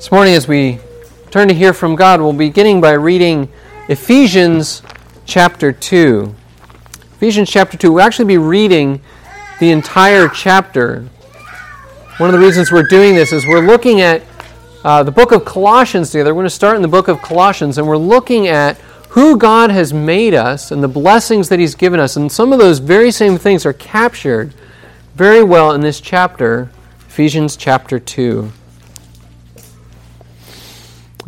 This morning, as we turn to hear from God, we'll be beginning by reading Ephesians chapter 2. Ephesians chapter 2. We'll actually be reading the entire chapter. One of the reasons we're doing this is we're looking at uh, the book of Colossians together. We're going to start in the book of Colossians, and we're looking at who God has made us and the blessings that He's given us. And some of those very same things are captured very well in this chapter, Ephesians chapter 2.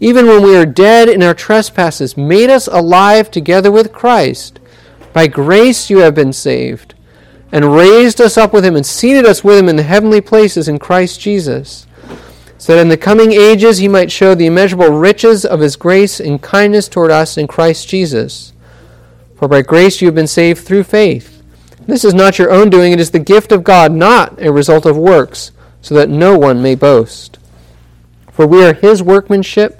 even when we are dead in our trespasses, made us alive together with Christ. By grace you have been saved, and raised us up with him, and seated us with him in the heavenly places in Christ Jesus, so that in the coming ages he might show the immeasurable riches of his grace and kindness toward us in Christ Jesus. For by grace you have been saved through faith. This is not your own doing, it is the gift of God, not a result of works, so that no one may boast. For we are his workmanship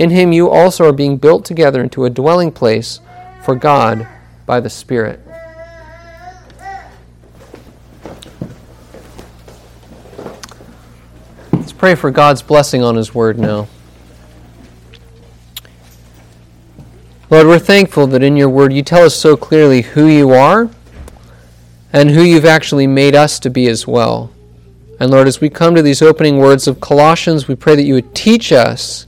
In him you also are being built together into a dwelling place for God by the Spirit. Let's pray for God's blessing on His Word now. Lord, we're thankful that in your Word you tell us so clearly who you are and who you've actually made us to be as well. And Lord, as we come to these opening words of Colossians, we pray that you would teach us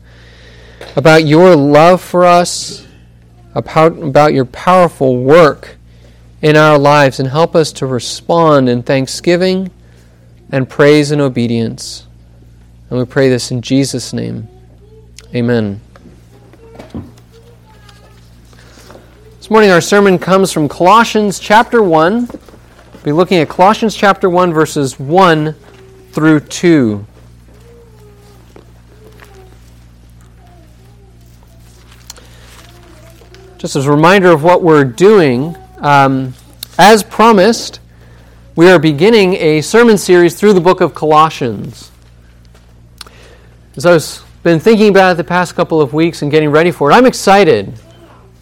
about your love for us, about, your powerful work in our lives, and help us to respond in thanksgiving and praise and obedience. And we pray this in Jesus' name. Amen. This morning, our sermon comes from Colossians chapter 1. We'll be looking at Colossians chapter 1, verses 1 through 2. Just as a reminder of what we're doing, um, as promised, we are beginning a sermon series through the book of Colossians. As I've been thinking about it the past couple of weeks and getting ready for it, I'm excited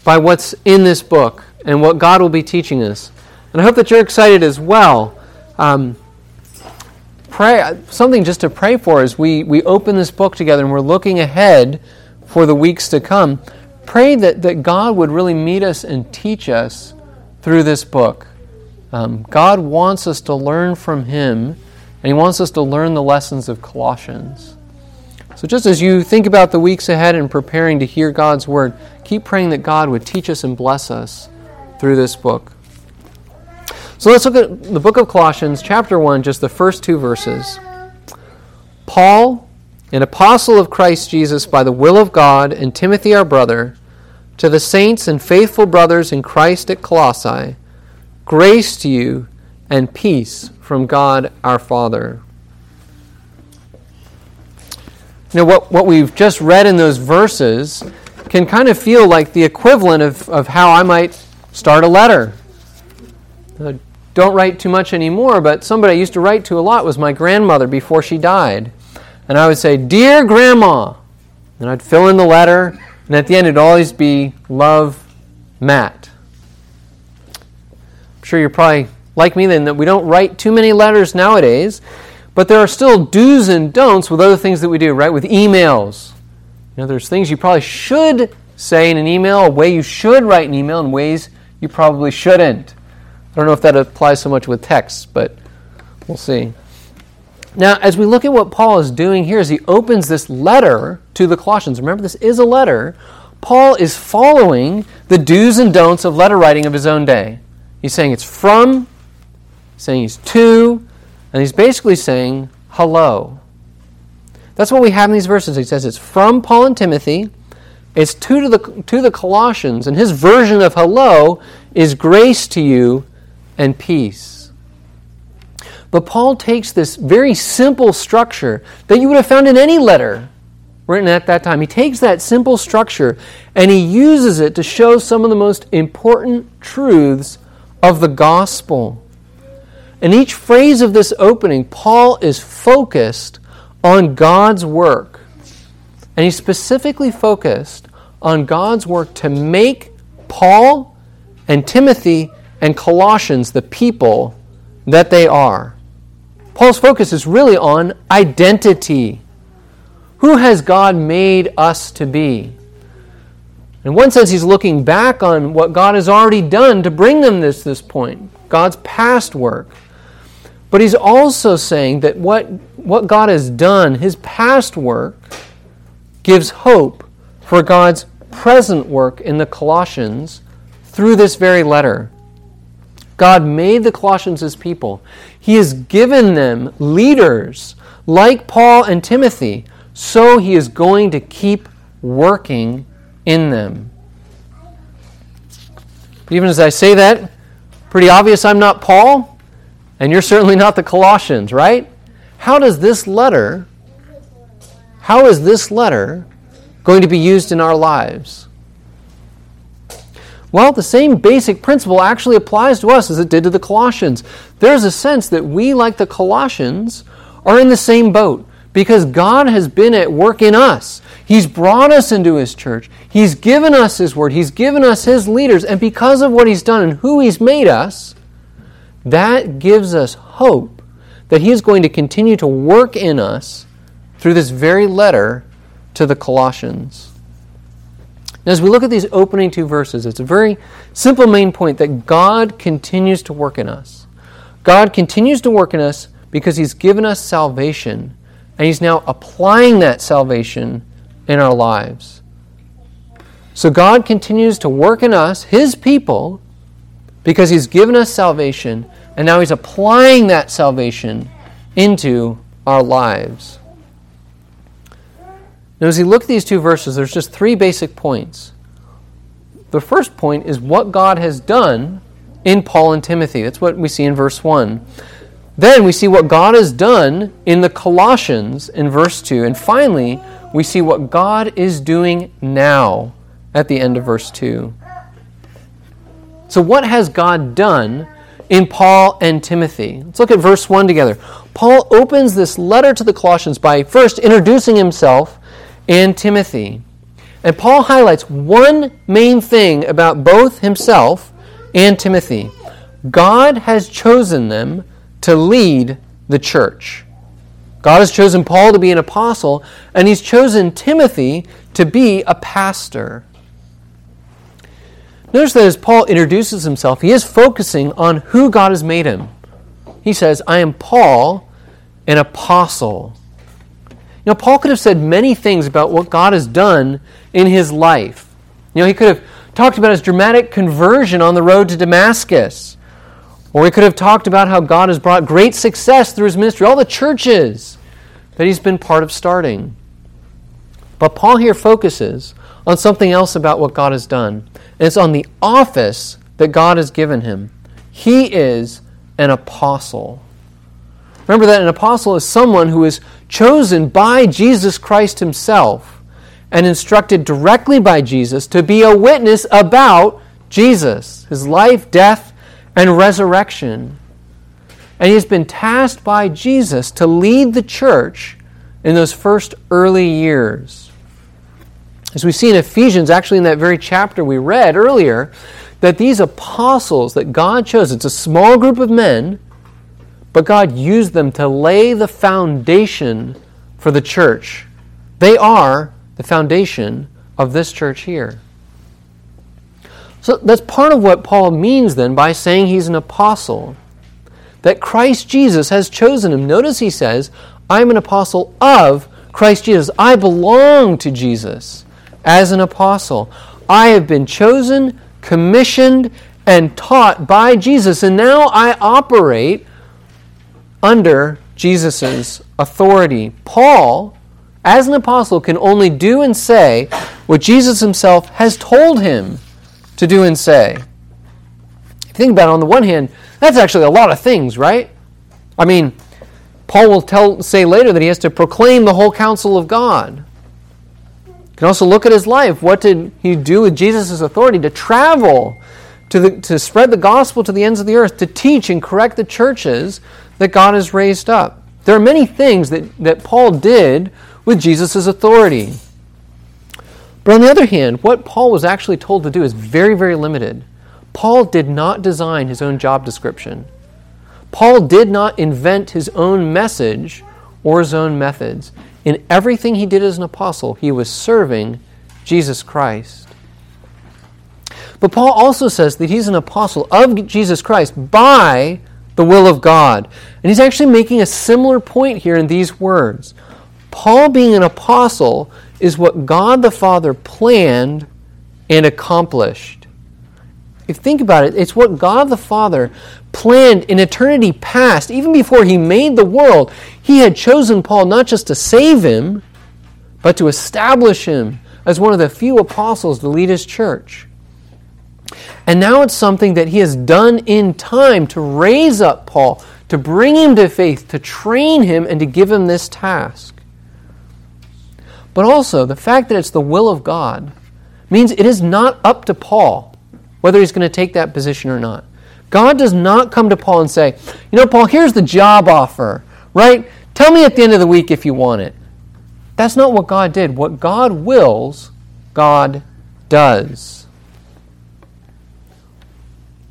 by what's in this book and what God will be teaching us. And I hope that you're excited as well. Um, pray something just to pray for as we, we open this book together and we're looking ahead for the weeks to come pray that, that God would really meet us and teach us through this book. Um, God wants us to learn from Him, and He wants us to learn the lessons of Colossians. So, just as you think about the weeks ahead and preparing to hear God's Word, keep praying that God would teach us and bless us through this book. So, let's look at the book of Colossians, chapter 1, just the first two verses. Paul, an apostle of Christ Jesus by the will of God, and Timothy, our brother, To the saints and faithful brothers in Christ at Colossae, grace to you and peace from God our Father. Know, what, what we've just read in those verses can kind of feel like the equivalent of, of how I might start a letter. Uh, don't write too much anymore, but somebody I used to write to a lot was my grandmother before she died. And I would say, Dear Grandma. And I'd fill in the letter, and at the end it'd always be, Love, Matt. I'm sure you're probably like me then that we don't write too many letters nowadays, but there are still do's and don'ts with other things that we do, right? With emails. You know, there's things you probably should say in an email, a way you should write an email, and ways you probably shouldn't. I don't know if that applies so much with text, but we'll see. Now, as we look at what Paul is doing here, as he opens this letter to the Colossians, remember this is a letter, Paul is following the do's and don'ts of letter writing of his own day. He's saying it's from, saying he's to, and he's basically saying hello. That's what we have in these verses. He says it's from Paul and Timothy, it's to the, to the Colossians, and his version of hello is grace to you and peace. But Paul takes this very simple structure that you would have found in any letter written at that time. He takes that simple structure and he uses it to show some of the most important truths of the gospel. In each phrase of this opening, Paul is focused on God's work. And he's specifically focused on God's work to make Paul and Timothy and Colossians the people that they are. Paul's focus is really on identity. Who has God made us to be? In one sense, he's looking back on what God has already done to bring them this this point, God's past work. But he's also saying that what, what God has done, his past work, gives hope for God's present work in the Colossians through this very letter. God made the Colossians his people. He has given them leaders like Paul and Timothy, so he is going to keep working in them. Even as I say that, pretty obvious I'm not Paul, and you're certainly not the Colossians, right? How does this letter, how is this letter going to be used in our lives? Well, the same basic principle actually applies to us as it did to the Colossians. There's a sense that we, like the Colossians, are in the same boat because God has been at work in us. He's brought us into His church, He's given us His word, He's given us His leaders, and because of what He's done and who He's made us, that gives us hope that He is going to continue to work in us through this very letter to the Colossians. As we look at these opening two verses, it's a very simple main point that God continues to work in us. God continues to work in us because He's given us salvation, and He's now applying that salvation in our lives. So God continues to work in us, His people, because He's given us salvation, and now He's applying that salvation into our lives. Now, as you look at these two verses, there's just three basic points. The first point is what God has done in Paul and Timothy. That's what we see in verse 1. Then we see what God has done in the Colossians in verse 2. And finally, we see what God is doing now at the end of verse 2. So, what has God done in Paul and Timothy? Let's look at verse 1 together. Paul opens this letter to the Colossians by first introducing himself and Timothy. And Paul highlights one main thing about both himself and Timothy God has chosen them to lead the church. God has chosen Paul to be an apostle, and he's chosen Timothy to be a pastor. Notice that as Paul introduces himself, he is focusing on who God has made him. He says, I am Paul, an apostle. You know, Paul could have said many things about what God has done in his life. You know, he could have talked about his dramatic conversion on the road to Damascus. Or he could have talked about how God has brought great success through his ministry, all the churches that he's been part of starting. But Paul here focuses on something else about what God has done. And it's on the office that God has given him. He is an apostle. Remember that an apostle is someone who is chosen by Jesus Christ himself and instructed directly by Jesus to be a witness about Jesus, his life, death, and resurrection. And he has been tasked by Jesus to lead the church in those first early years. As we see in Ephesians, actually in that very chapter we read earlier, that these apostles that God chose, it's a small group of men, but God used them to lay the foundation for the church. They are the foundation of this church here. So that's part of what Paul means then by saying he's an apostle. That Christ Jesus has chosen him. Notice he says, I'm an apostle of Christ Jesus. I belong to Jesus as an apostle. I have been chosen, commissioned, and taught by Jesus, and now I operate under Jesus' authority. Paul, as an apostle, can only do and say what Jesus himself has told him to do and say. Think about it, on the one hand, that's actually a lot of things, right? I mean, Paul will tell, say later that he has to proclaim the whole counsel of God. You can also look at his life. What did he do with Jesus' authority to travel, to, the, to spread the gospel to the ends of the earth, to teach and correct the churches that God has raised up? There are many things that, that Paul did with Jesus' authority. But on the other hand, what Paul was actually told to do is very, very limited. Paul did not design his own job description. Paul did not invent his own message or his own methods. In everything he did as an apostle, he was serving Jesus Christ. But Paul also says that he's an apostle of Jesus Christ by the will of God. And he's actually making a similar point here in these words. Paul being an apostle is what God the Father planned and accomplished. If you think about it, it's what God the Father planned in eternity past, even before he made the world. He had chosen Paul not just to save him, but to establish him as one of the few apostles to lead his church. And now it's something that he has done in time to raise up Paul, to bring him to faith, to train him, and to give him this task. But also, the fact that it's the will of God means it is not up to Paul whether he's going to take that position or not. God does not come to Paul and say, You know, Paul, here's the job offer, right? Tell me at the end of the week if you want it. That's not what God did. What God wills, God does.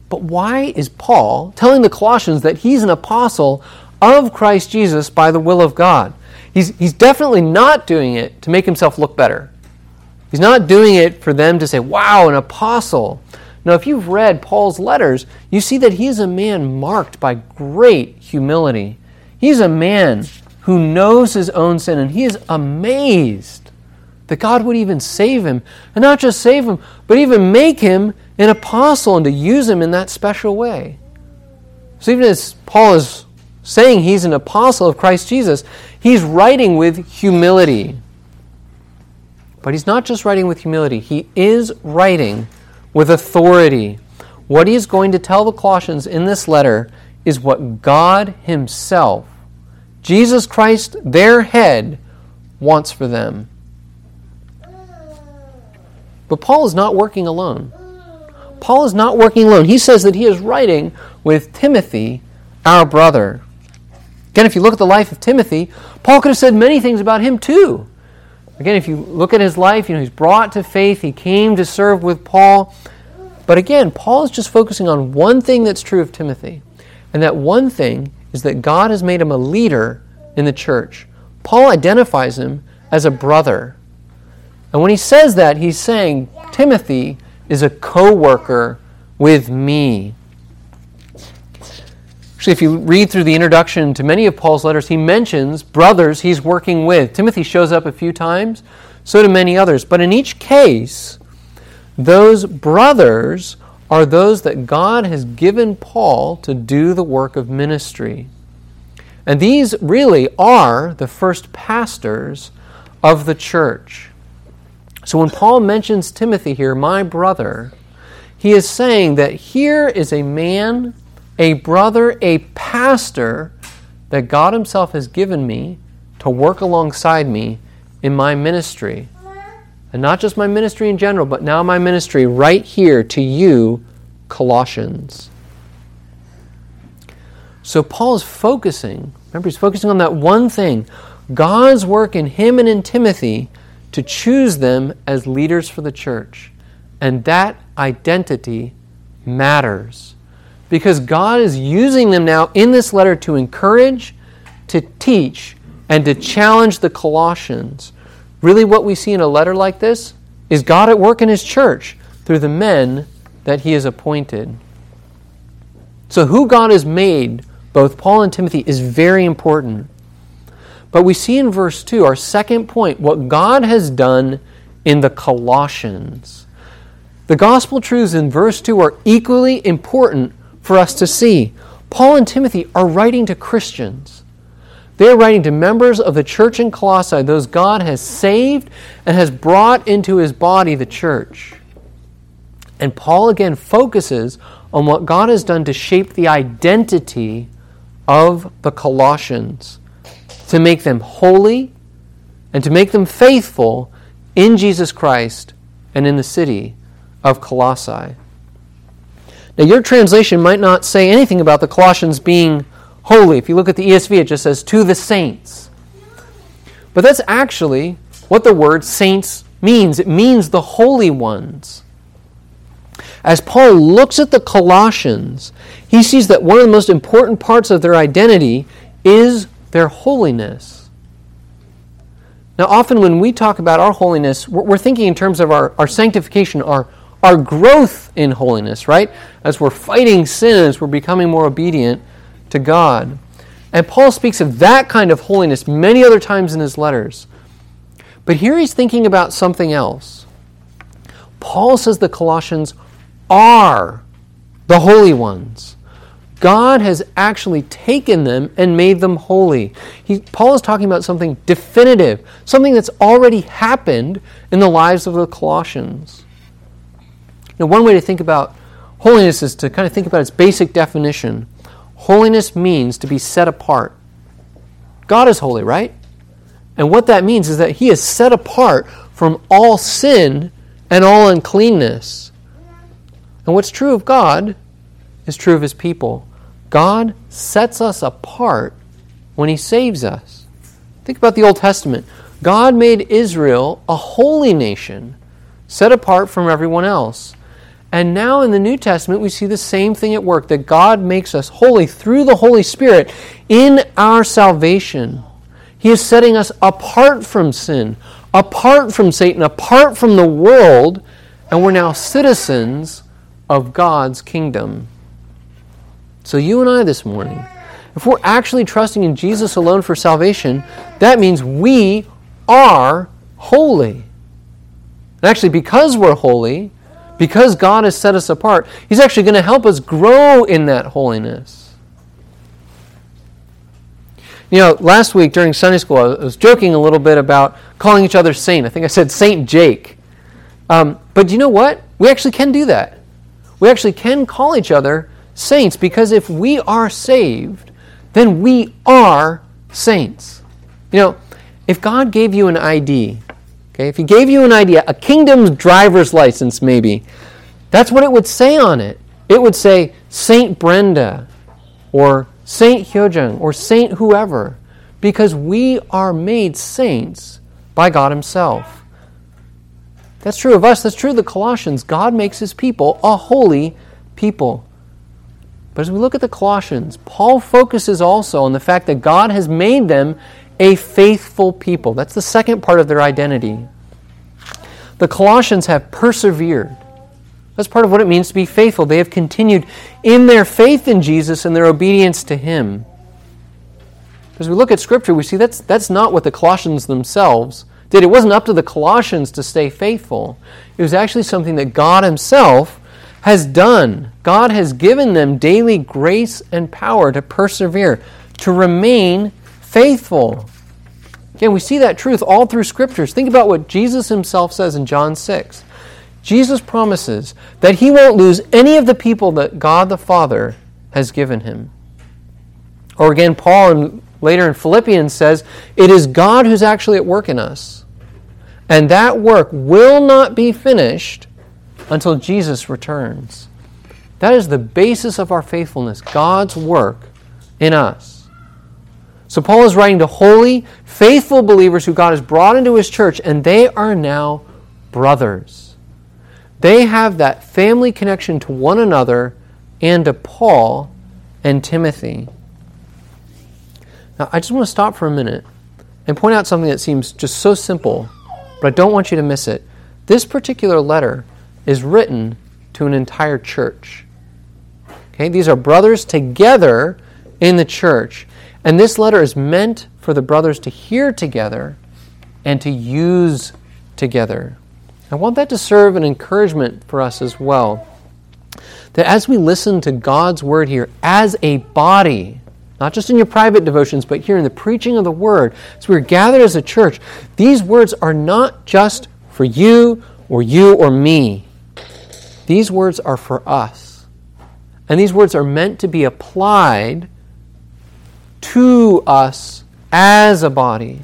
But why is Paul telling the Colossians that he's an apostle of Christ Jesus by the will of God? He's, he's definitely not doing it to make himself look better. He's not doing it for them to say, wow, an apostle. Now, if you've read Paul's letters, you see that he is a man marked by great humility. He's a man who knows his own sin, and he is amazed that God would even save him. And not just save him, but even make him an apostle and to use him in that special way. So, even as Paul is saying he's an apostle of Christ Jesus, he's writing with humility. But he's not just writing with humility, he is writing with authority. What he is going to tell the Colossians in this letter is what God Himself, Jesus Christ, their head, wants for them. But Paul is not working alone. Paul is not working alone. He says that he is writing with Timothy, our brother. Again, if you look at the life of Timothy, Paul could have said many things about him too. Again, if you look at his life, you know, he's brought to faith, he came to serve with Paul. But again, Paul is just focusing on one thing that's true of Timothy. And that one thing is that God has made him a leader in the church. Paul identifies him as a brother. And when he says that, he's saying Timothy is a co worker with me. Actually, if you read through the introduction to many of Paul's letters, he mentions brothers he's working with. Timothy shows up a few times, so do many others. But in each case, those brothers are those that God has given Paul to do the work of ministry. And these really are the first pastors of the church. So when Paul mentions Timothy here, my brother, he is saying that here is a man, a brother, a pastor that God Himself has given me to work alongside me in my ministry. And not just my ministry in general, but now my ministry right here to you, Colossians. So Paul is focusing, remember, he's focusing on that one thing God's work in him and in Timothy to choose them as leaders for the church. And that identity matters because God is using them now in this letter to encourage, to teach, and to challenge the Colossians. Really, what we see in a letter like this is God at work in His church through the men that He has appointed. So, who God has made, both Paul and Timothy, is very important. But we see in verse 2, our second point, what God has done in the Colossians. The gospel truths in verse 2 are equally important for us to see. Paul and Timothy are writing to Christians. They are writing to members of the church in Colossae, those God has saved and has brought into his body, the church. And Paul again focuses on what God has done to shape the identity of the Colossians, to make them holy and to make them faithful in Jesus Christ and in the city of Colossae. Now, your translation might not say anything about the Colossians being holy. If you look at the ESV, it just says, to the saints. But that's actually what the word saints means it means the holy ones. As Paul looks at the Colossians, he sees that one of the most important parts of their identity is their holiness. Now, often when we talk about our holiness, we're thinking in terms of our, our sanctification, our, our growth in holiness, right? As we're fighting sins, we're becoming more obedient to God. And Paul speaks of that kind of holiness many other times in his letters. But here he's thinking about something else. Paul says the Colossians are the holy ones. God has actually taken them and made them holy. He, Paul is talking about something definitive, something that's already happened in the lives of the Colossians. Now, one way to think about holiness is to kind of think about its basic definition. Holiness means to be set apart. God is holy, right? And what that means is that He is set apart from all sin and all uncleanness. And what's true of God is true of His people. God sets us apart when He saves us. Think about the Old Testament. God made Israel a holy nation, set apart from everyone else. And now in the New Testament, we see the same thing at work that God makes us holy through the Holy Spirit in our salvation. He is setting us apart from sin, apart from Satan, apart from the world, and we're now citizens of God's kingdom. So, you and I this morning, if we're actually trusting in Jesus alone for salvation, that means we are holy. And actually, because we're holy, because God has set us apart, He's actually going to help us grow in that holiness. You know, last week during Sunday school, I was joking a little bit about calling each other saint. I think I said Saint Jake. Um, but you know what? We actually can do that. We actually can call each other saints because if we are saved, then we are saints. You know, if God gave you an ID, okay, if He gave you an ID, a kingdom's driver's license maybe, that's what it would say on it. It would say Saint Brenda or Saint Hyojung or Saint whoever because we are made saints by God Himself. That's true of us. That's true of the Colossians. God makes His people a holy people. But as we look at the Colossians, Paul focuses also on the fact that God has made them a faithful people. That's the second part of their identity. The Colossians have persevered. That's part of what it means to be faithful. They have continued in their faith in Jesus and their obedience to Him. As we look at Scripture, we see that's, that's not what the Colossians themselves did. It wasn't up to the Colossians to stay faithful, it was actually something that God Himself has done. God has given them daily grace and power to persevere, to remain faithful. Again, we see that truth all through scriptures. Think about what Jesus himself says in John 6. Jesus promises that he won't lose any of the people that God the Father has given him. Or again, Paul in, later in Philippians says, It is God who's actually at work in us. And that work will not be finished until Jesus returns. That is the basis of our faithfulness, God's work in us. So Paul is writing to holy, faithful believers who God has brought into his church, and they are now brothers. They have that family connection to one another and to Paul and Timothy. Now, I just want to stop for a minute and point out something that seems just so simple, but I don't want you to miss it. This particular letter is written to an entire church. Okay, these are brothers together in the church. And this letter is meant for the brothers to hear together and to use together. I want that to serve an encouragement for us as well. That as we listen to God's word here as a body, not just in your private devotions, but here in the preaching of the word, as we're gathered as a church, these words are not just for you or you or me. These words are for us. And these words are meant to be applied to us as a body.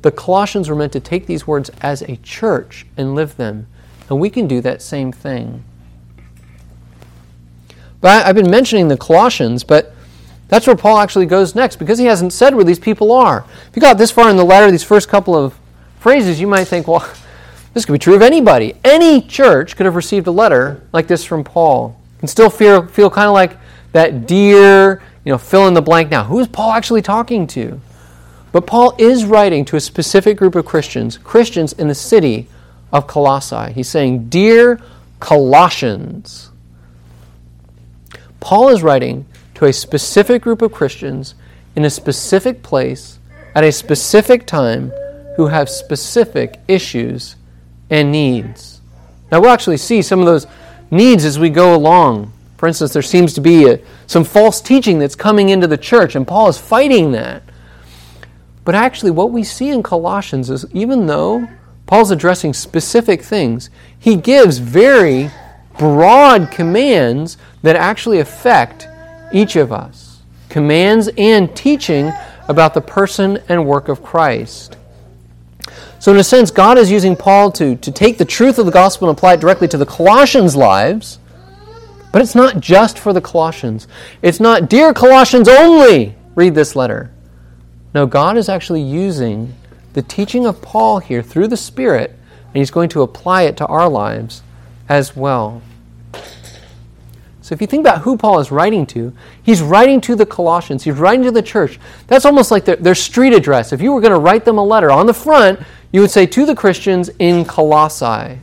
The Colossians were meant to take these words as a church and live them. And we can do that same thing. But I've been mentioning the Colossians, but that's where Paul actually goes next because he hasn't said where these people are. If you got this far in the letter, these first couple of phrases, you might think, well, this could be true of anybody. Any church could have received a letter like this from Paul and still feel, feel kind of like that dear you know, fill in the blank now. Who is Paul actually talking to? But Paul is writing to a specific group of Christians, Christians in the city of Colossae. He's saying, Dear Colossians. Paul is writing to a specific group of Christians in a specific place at a specific time who have specific issues and needs. Now, we'll actually see some of those needs as we go along for instance, there seems to be a, some false teaching that's coming into the church, and Paul is fighting that. But actually, what we see in Colossians is even though Paul's addressing specific things, he gives very broad commands that actually affect each of us. Commands and teaching about the person and work of Christ. So, in a sense, God is using Paul to, to take the truth of the gospel and apply it directly to the Colossians' lives but it's not just for the Colossians. It's not, Dear Colossians only, read this letter. No, God is actually using the teaching of Paul here through the Spirit, and He's going to apply it to our lives as well. So if you think about who Paul is writing to, he's writing to the Colossians, he's writing to the church. That's almost like their, their street address. If you were going to write them a letter on the front, you would say to the Christians in Colossae.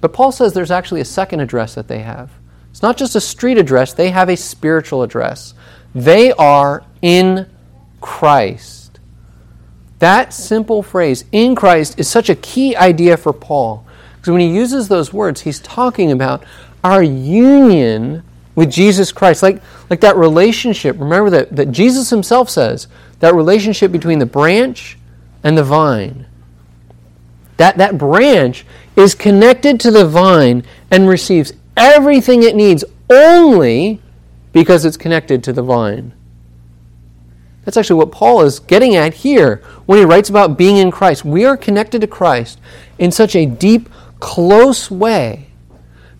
But Paul says there's actually a second address that they have. It's not just a street address, they have a spiritual address. They are in Christ. That simple phrase, in Christ, is such a key idea for Paul. Because when he uses those words, he's talking about our union with Jesus Christ. Like, like that relationship, remember that, that Jesus himself says, that relationship between the branch and the vine. That, that branch is connected to the vine and receives everything it needs only because it's connected to the vine. That's actually what Paul is getting at here when he writes about being in Christ. We are connected to Christ in such a deep, close way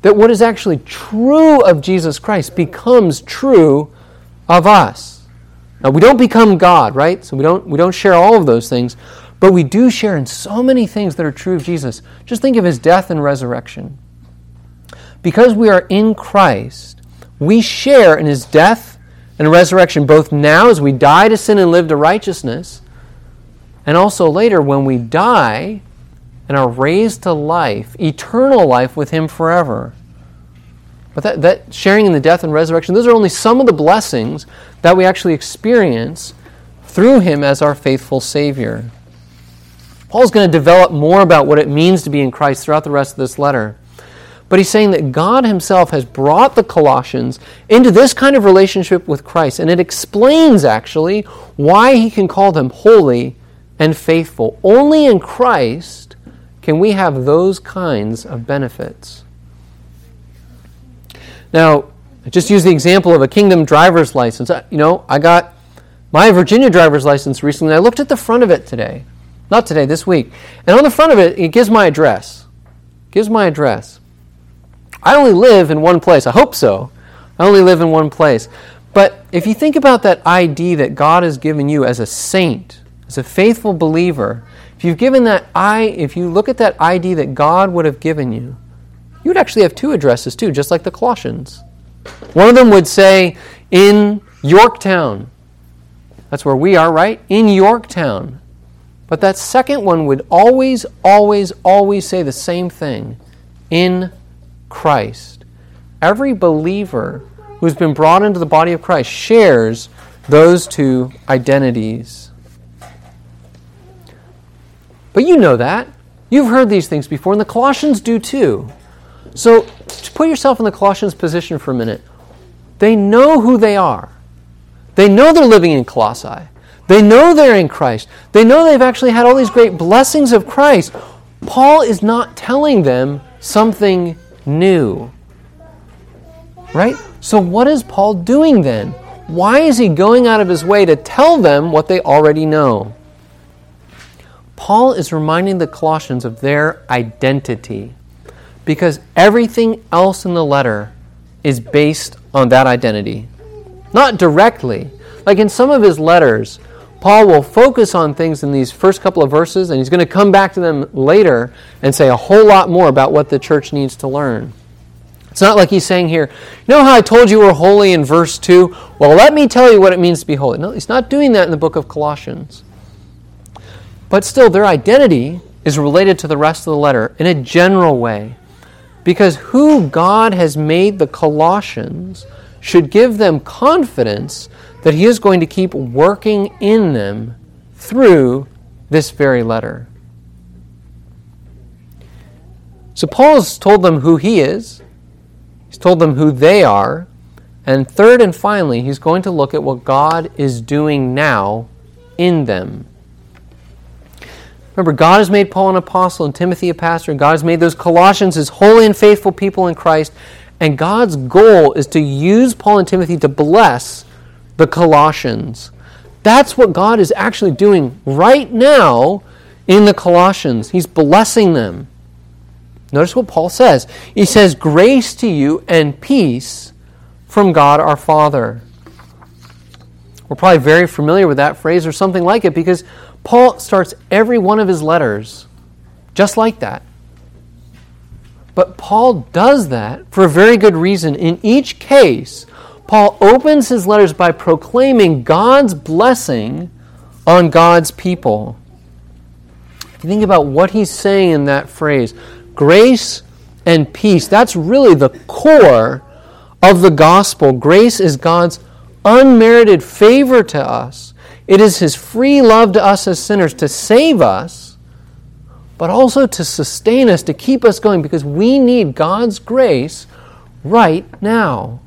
that what is actually true of Jesus Christ becomes true of us. Now, we don't become God, right? So we don't, we don't share all of those things, but we do share in so many things that are true of Jesus. Just think of his death and resurrection. Because we are in Christ, we share in his death and resurrection both now as we die to sin and live to righteousness, and also later when we die and are raised to life, eternal life with him forever. But that, that sharing in the death and resurrection, those are only some of the blessings that we actually experience through him as our faithful Savior. Paul's going to develop more about what it means to be in Christ throughout the rest of this letter. but he's saying that God himself has brought the Colossians into this kind of relationship with Christ. And it explains, actually, why he can call them holy and faithful. Only in Christ can we have those kinds of benefits. Now, just use the example of a kingdom driver's license. Uh, you know, I got my Virginia driver's license recently. I looked at the front of it today. Not today, this week. And on the front of it, it gives my address. Gives my address. I only live in one place. I hope so. I only live in one place. But if you think about that ID that God has given you as a saint, as a faithful believer, if you've given that I, if you look at that ID that God would have given you, you would actually have two addresses too, just like the Colossians. One of them would say in Yorktown. That's where we are, right? In Yorktown. But that second one would always, always, always say the same thing in Christ. Every believer who's been brought into the body of Christ shares those two identities. But you know that. You've heard these things before, and the Colossians do too. So to put yourself in the Colossians' position for a minute. They know who they are, they know they're living in Colossae. They know they're in Christ. They know they've actually had all these great blessings of Christ. Paul is not telling them something new. Right? So, what is Paul doing then? Why is he going out of his way to tell them what they already know? Paul is reminding the Colossians of their identity because everything else in the letter is based on that identity. Not directly. Like in some of his letters, Paul will focus on things in these first couple of verses, and he's going to come back to them later and say a whole lot more about what the church needs to learn. It's not like he's saying here, you know how I told you we're holy in verse 2? Well, let me tell you what it means to be holy. No, he's not doing that in the book of Colossians. But still, their identity is related to the rest of the letter in a general way. Because who God has made the Colossians should give them confidence that He is going to keep working in them through this very letter. So Paul's told them who he is, he's told them who they are, and third and finally, he's going to look at what God is doing now in them. Remember, God has made Paul an apostle and Timothy a pastor, and God has made those Colossians his holy and faithful people in Christ. And God's goal is to use Paul and Timothy to bless the Colossians. That's what God is actually doing right now in the Colossians. He's blessing them. Notice what Paul says. He says, Grace to you and peace from God our Father. We're probably very familiar with that phrase or something like it because Paul starts every one of his letters just like that. But Paul does that for a very good reason. In each case, Paul opens his letters by proclaiming God's blessing on God's people. If you think about what he's saying in that phrase, grace and peace, that's really the core of the gospel. Grace is God's unmerited favor to us, it is his free love to us as sinners to save us, but also to sustain us, to keep us going, because we need God's grace right now.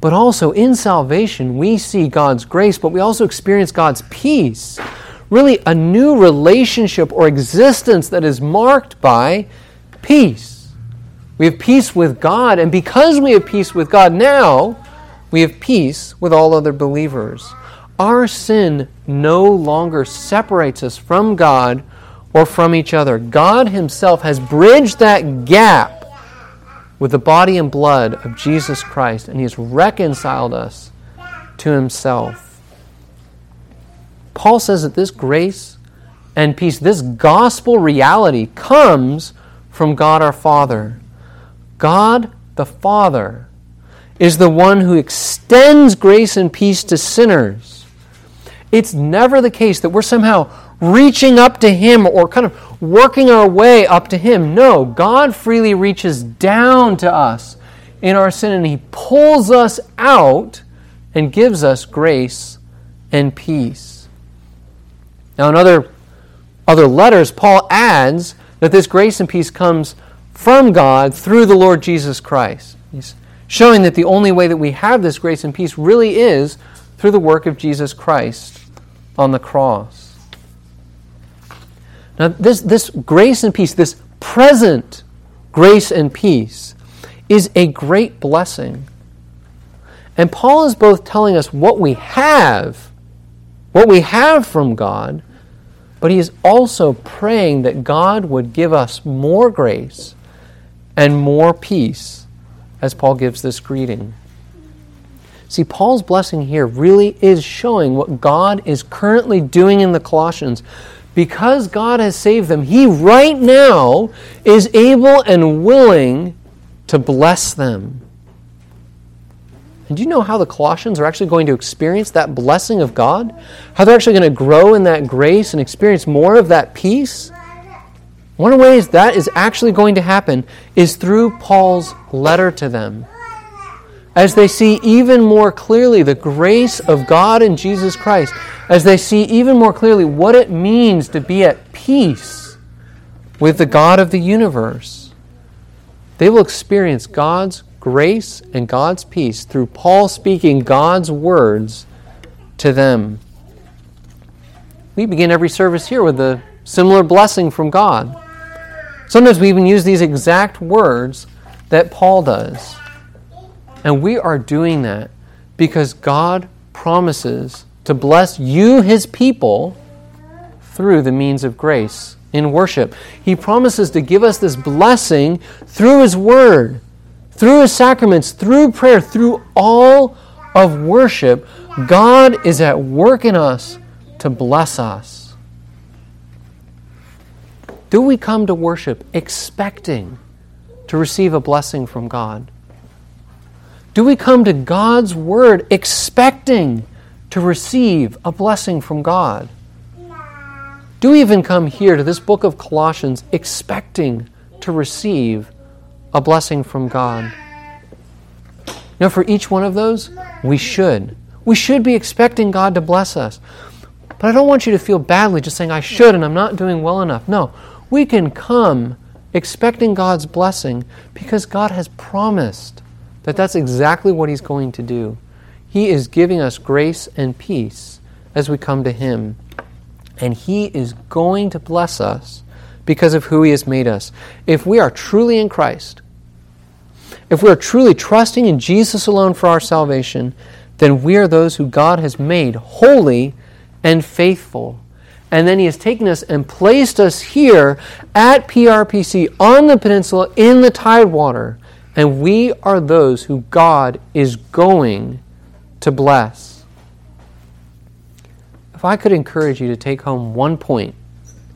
But also in salvation, we see God's grace, but we also experience God's peace. Really, a new relationship or existence that is marked by peace. We have peace with God, and because we have peace with God now, we have peace with all other believers. Our sin no longer separates us from God or from each other. God Himself has bridged that gap with the body and blood of Jesus Christ, and He has reconciled us to Himself. Paul says that this grace and peace, this gospel reality, comes from God our Father. God the Father is the one who extends grace and peace to sinners. It's never the case that we're somehow reaching up to Him or kind of working our way up to Him. No, God freely reaches down to us in our sin and He pulls us out and gives us grace and peace. Now, in other, other letters, Paul adds that this grace and peace comes from God through the Lord Jesus Christ. He's showing that the only way that we have this grace and peace really is through the work of Jesus Christ on the cross. Now, this, this grace and peace, this present grace and peace, is a great blessing. And Paul is both telling us what we have, what we have from God, but he is also praying that God would give us more grace and more peace as Paul gives this greeting. See, Paul's blessing here really is showing what God is currently doing in the Colossians. Because God has saved them, He right now is able and willing to bless them. And do you know how the Colossians are actually going to experience that blessing of God? How they're actually going to grow in that grace and experience more of that peace? One of the ways that is actually going to happen is through Paul's letter to them. As they see even more clearly the grace of God in Jesus Christ, as they see even more clearly what it means to be at peace with the God of the universe, they will experience God's grace and God's peace through Paul speaking God's words to them. We begin every service here with a similar blessing from God. Sometimes we even use these exact words that Paul does. And we are doing that because God promises to bless you, his people, through the means of grace in worship. He promises to give us this blessing through his word through his sacraments, through prayer, through all of worship, God is at work in us to bless us. Do we come to worship expecting to receive a blessing from God? Do we come to God's Word expecting to receive a blessing from God? Do we even come here to this book of Colossians expecting to receive a blessing from God. You know, for each one of those, we should. We should be expecting God to bless us. But I don't want you to feel badly just saying, I should and I'm not doing well enough. No, we can come expecting God's blessing because God has promised that that's exactly what He's going to do. He is giving us grace and peace as we come to Him. And He is going to bless us because of who He has made us. If we are truly in Christ, if we are truly trusting in Jesus alone for our salvation, then we are those who God has made holy and faithful. And then He has taken us and placed us here at PRPC on the peninsula in the Tidewater. And we are those who God is going to bless. If I could encourage you to take home one point,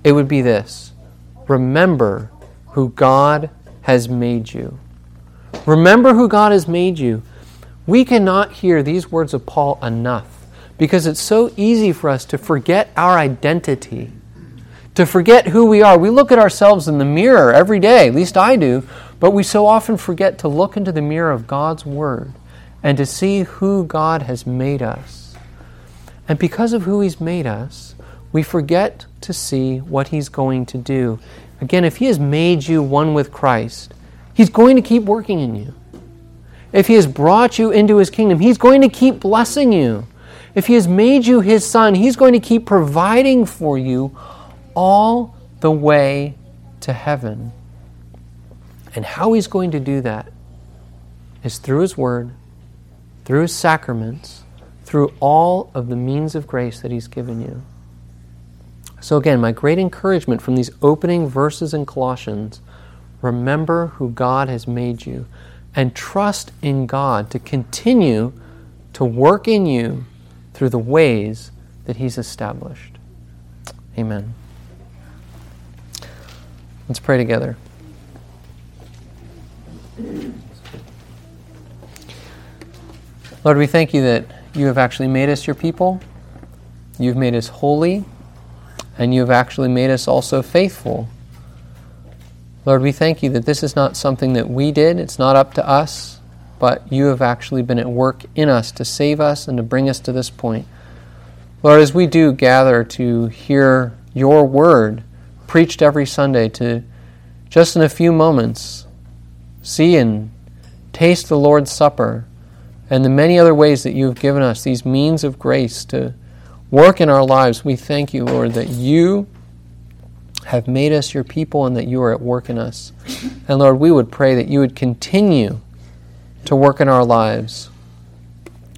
it would be this remember who God has made you. Remember who God has made you. We cannot hear these words of Paul enough because it's so easy for us to forget our identity, to forget who we are. We look at ourselves in the mirror every day, at least I do, but we so often forget to look into the mirror of God's Word and to see who God has made us. And because of who He's made us, we forget to see what He's going to do. Again, if He has made you one with Christ, He's going to keep working in you. If He has brought you into His kingdom, He's going to keep blessing you. If He has made you His Son, He's going to keep providing for you all the way to heaven. And how He's going to do that is through His Word, through His sacraments, through all of the means of grace that He's given you. So, again, my great encouragement from these opening verses in Colossians Remember who God has made you and trust in God to continue to work in you through the ways that He's established. Amen. Let's pray together. Lord, we thank you that you have actually made us your people. You've made us holy, and you have actually made us also faithful Lord, we thank you that this is not something that we did, it's not up to us, but you have actually been at work in us to save us and to bring us to this point. Lord, as we do gather to hear your word preached every Sunday, to just in a few moments, see and taste the Lord's Supper and the many other ways that you have given us, these means of grace to work in our lives, we thank you, Lord, that you have made us your people and that you are at work in us. And Lord, we would pray that you would continue to work in our lives.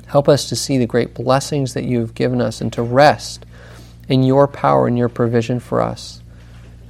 Help us to see the great blessings that you have given us and to rest in your power and your provision for us.